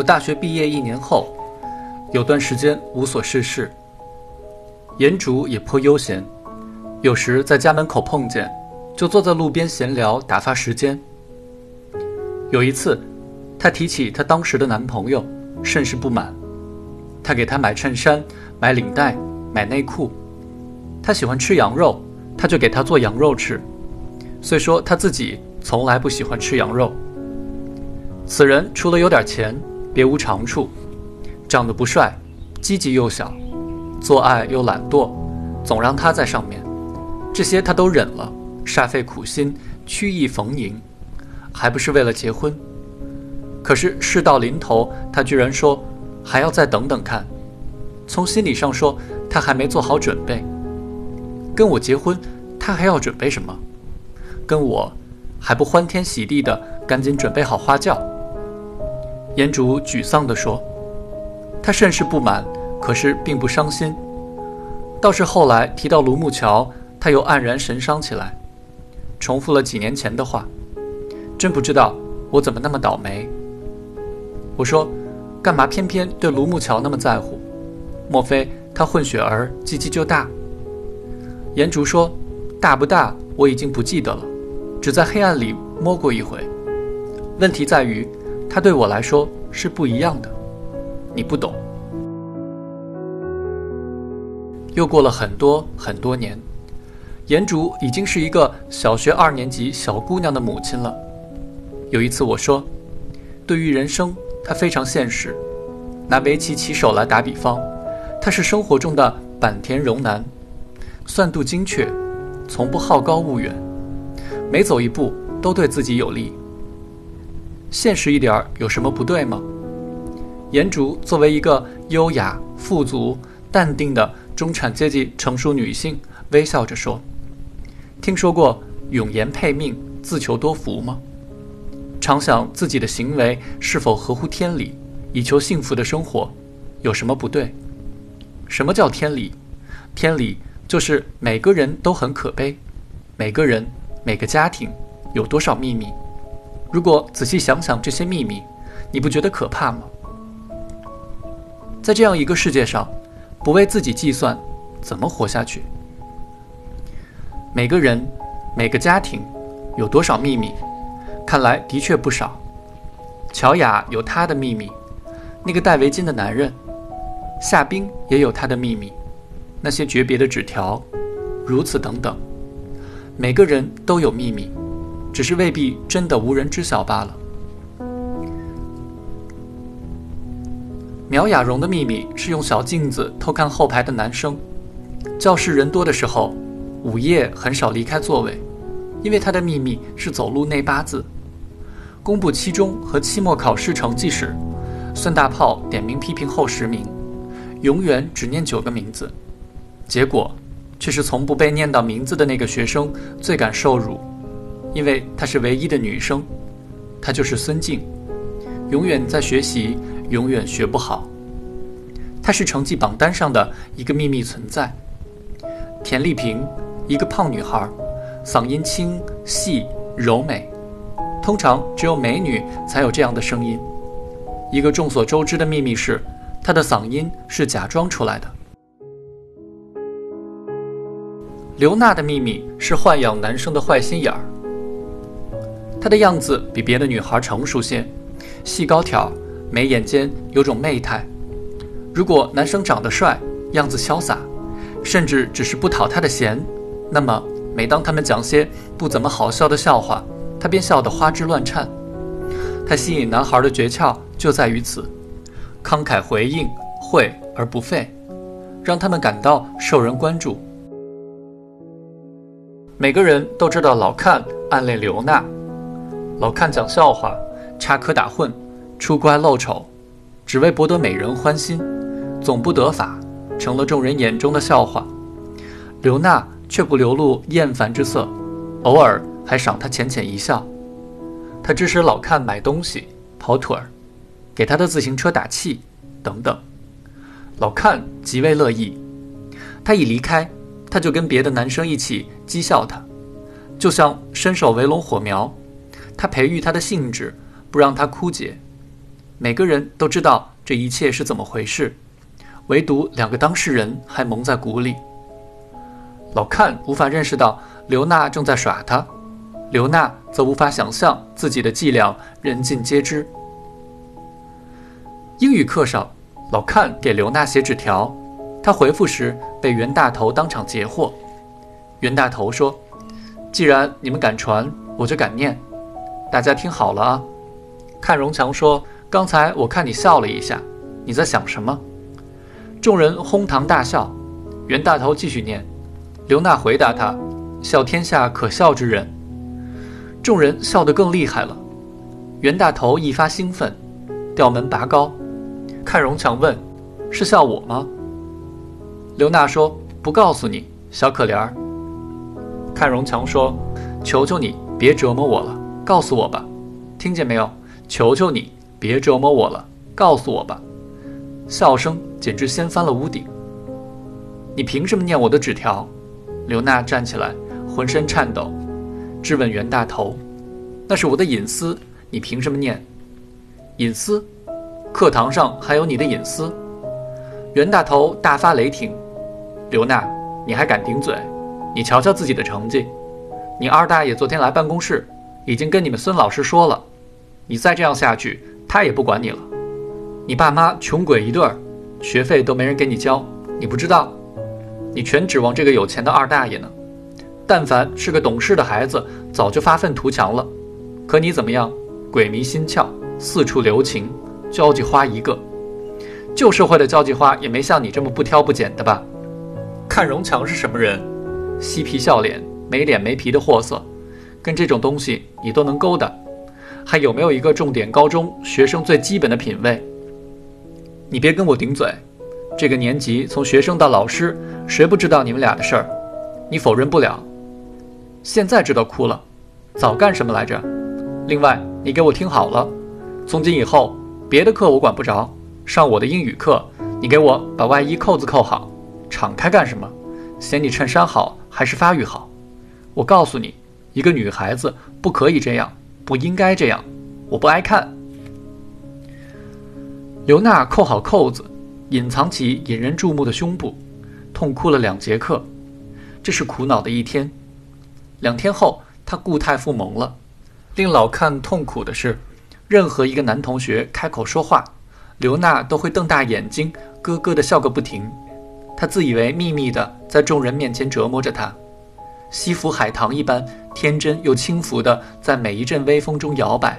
我大学毕业一年后，有段时间无所事事，颜竹也颇悠闲，有时在家门口碰见，就坐在路边闲聊打发时间。有一次，她提起她当时的男朋友，甚是不满。她给他买衬衫、买领带、买内裤。他喜欢吃羊肉，他就给他做羊肉吃。虽说他自己从来不喜欢吃羊肉。此人除了有点钱。别无长处，长得不帅，鸡鸡又小，做爱又懒惰，总让他在上面，这些他都忍了，煞费苦心，曲意逢迎，还不是为了结婚？可是事到临头，他居然说还要再等等看。从心理上说，他还没做好准备。跟我结婚，他还要准备什么？跟我还不欢天喜地的赶紧准备好花轿？颜竹沮丧地说：“他甚是不满，可是并不伤心。倒是后来提到卢木桥，他又黯然神伤起来，重复了几年前的话。真不知道我怎么那么倒霉。”我说：“干嘛偏偏对卢木桥那么在乎？莫非他混血儿鸡鸡就大？”颜竹说：“大不大我已经不记得了，只在黑暗里摸过一回。问题在于。”他对我来说是不一样的，你不懂。又过了很多很多年，颜竹已经是一个小学二年级小姑娘的母亲了。有一次我说，对于人生，她非常现实。拿围棋棋手来打比方，他是生活中的坂田荣男，算度精确，从不好高骛远，每走一步都对自己有利。现实一点儿有什么不对吗？颜竹作为一个优雅、富足、淡定的中产阶级成熟女性，微笑着说：“听说过永言配命、自求多福吗？常想自己的行为是否合乎天理，以求幸福的生活，有什么不对？什么叫天理？天理就是每个人都很可悲，每个人、每个家庭有多少秘密。”如果仔细想想这些秘密，你不觉得可怕吗？在这样一个世界上，不为自己计算，怎么活下去？每个人、每个家庭有多少秘密？看来的确不少。乔雅有她的秘密，那个戴围巾的男人；夏冰也有他的秘密，那些诀别的纸条，如此等等。每个人都有秘密。只是未必真的无人知晓罢了。苗雅蓉的秘密是用小镜子偷看后排的男生。教室人多的时候，午夜很少离开座位，因为她的秘密是走路内八字。公布期中和期末考试成绩时，孙大炮点名批评后十名，永远只念九个名字，结果却是从不被念到名字的那个学生最感受辱。因为她是唯一的女生，她就是孙静，永远在学习，永远学不好。她是成绩榜单上的一个秘密存在。田丽萍，一个胖女孩，嗓音清细柔美，通常只有美女才有这样的声音。一个众所周知的秘密是，她的嗓音是假装出来的。刘娜的秘密是豢养男生的坏心眼儿。她的样子比别的女孩成熟些，细高挑，眉眼间有种媚态。如果男生长得帅，样子潇洒，甚至只是不讨她的嫌，那么每当他们讲些不怎么好笑的笑话，她便笑得花枝乱颤。她吸引男孩的诀窍就在于此：慷慨回应，会而不废，让他们感到受人关注。每个人都知道老看暗恋刘娜。老看讲笑话，插科打诨，出乖露丑，只为博得美人欢心，总不得法，成了众人眼中的笑话。刘娜却不流露厌烦之色，偶尔还赏他浅浅一笑。他支持老看买东西、跑腿儿，给他的自行车打气，等等。老看极为乐意。他一离开，他就跟别的男生一起讥笑他，就像伸手围拢火苗。他培育他的兴致，不让他枯竭。每个人都知道这一切是怎么回事，唯独两个当事人还蒙在鼓里。老看无法认识到刘娜正在耍他，刘娜则无法想象自己的伎俩人尽皆知。英语课上，老看给刘娜写纸条，他回复时被袁大头当场截获。袁大头说：“既然你们敢传，我就敢念，大家听好了啊。”看荣强说：“刚才我看你笑了一下，你在想什么？”众人哄堂大笑。袁大头继续念，刘娜回答他：“笑天下可笑之人。”众人笑得更厉害了。袁大头一发兴奋，调门拔高。看荣强问：“是笑我吗？”刘娜说：“不告诉你，小可怜儿。”看荣强说：“求求你别折磨我了，告诉我吧，听见没有？”求求你，别折磨我了，告诉我吧！笑声简直掀翻了屋顶。你凭什么念我的纸条？刘娜站起来，浑身颤抖，质问袁大头：“那是我的隐私，你凭什么念？隐私？课堂上还有你的隐私？”袁大头大发雷霆：“刘娜，你还敢顶嘴？你瞧瞧自己的成绩！你二大爷昨天来办公室，已经跟你们孙老师说了。”你再这样下去，他也不管你了。你爸妈穷鬼一对儿，学费都没人给你交，你不知道？你全指望这个有钱的二大爷呢。但凡是个懂事的孩子，早就发愤图强了。可你怎么样？鬼迷心窍，四处留情，交际花一个。旧社会的交际花也没像你这么不挑不拣的吧？看荣强是什么人？嬉皮笑脸、没脸没皮的货色，跟这种东西你都能勾搭？还有没有一个重点高中学生最基本的品味？你别跟我顶嘴，这个年级从学生到老师，谁不知道你们俩的事儿？你否认不了。现在知道哭了，早干什么来着？另外，你给我听好了，从今以后，别的课我管不着，上我的英语课，你给我把外衣扣子扣好，敞开干什么？嫌你衬衫好还是发育好？我告诉你，一个女孩子不可以这样。不应该这样，我不爱看。刘娜扣好扣子，隐藏起引人注目的胸部，痛哭了两节课。这是苦恼的一天。两天后，她固态复萌了。令老看痛苦的是，任何一个男同学开口说话，刘娜都会瞪大眼睛，咯咯的笑个不停。她自以为秘密的在众人面前折磨着他。西府海棠一般天真又轻浮的，在每一阵微风中摇摆。